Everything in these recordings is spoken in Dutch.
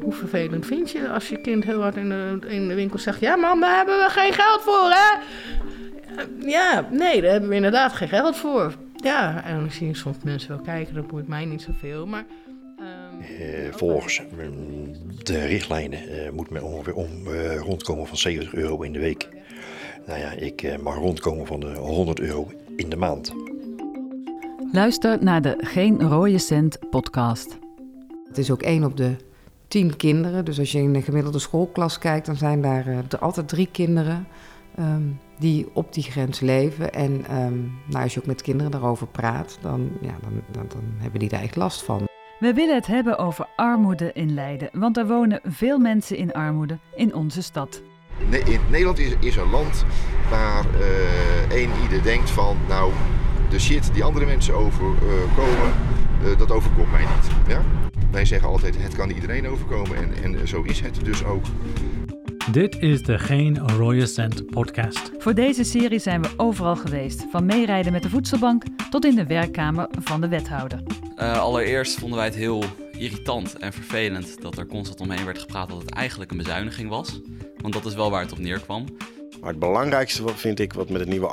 Hoe vervelend vind je als je kind heel hard in de, in de winkel zegt: Ja, mam, daar hebben we geen geld voor, hè? Ja, nee, daar hebben we inderdaad geen geld voor. Ja, en dan zie je soms mensen wel kijken, dat boeit mij niet zoveel. Maar uh, volgens de richtlijnen uh, moet men ongeveer om, uh, rondkomen van 70 euro in de week. Nou ja, ik mag rondkomen van de 100 euro in de maand. Luister naar de Geen Rode Cent podcast. Het is ook één op de tien kinderen. Dus als je in een gemiddelde schoolklas kijkt, dan zijn daar uh, altijd drie kinderen um, die op die grens leven. En um, nou, als je ook met kinderen daarover praat, dan, ja, dan, dan, dan hebben die daar echt last van. We willen het hebben over armoede in Leiden, want er wonen veel mensen in armoede in onze stad. In Nederland is, is een land waar uh, een ieder denkt van, nou, de shit die andere mensen overkomen, uh, dat overkomt mij niet. Ja? Wij zeggen altijd, het kan iedereen overkomen en, en zo is het dus ook. Dit is de Geen Rode Cent podcast. Voor deze serie zijn we overal geweest. Van meerijden met de voedselbank tot in de werkkamer van de wethouder. Uh, allereerst vonden wij het heel irritant en vervelend dat er constant omheen werd gepraat dat het eigenlijk een bezuiniging was. Want dat is wel waar het op neerkwam. Maar het belangrijkste wat vind ik wat met het nieuwe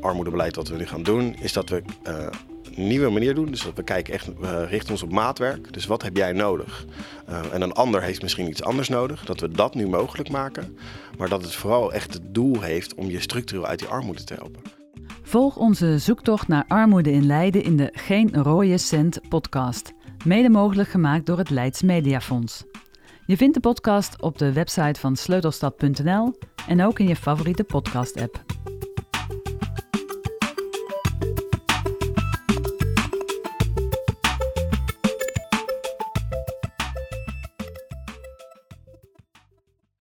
armoedebeleid wat we nu gaan doen, is dat we uh, een nieuwe manier doen. Dus we kijken echt, we richten ons op maatwerk. Dus wat heb jij nodig? Uh, en een ander heeft misschien iets anders nodig. Dat we dat nu mogelijk maken. Maar dat het vooral echt het doel heeft om je structureel uit die armoede te helpen. Volg onze zoektocht naar armoede in Leiden in de Geen Rode Cent podcast. Mede mogelijk gemaakt door het Leids Mediafonds. Je vindt de podcast op de website van sleutelstad.nl en ook in je favoriete podcast-app.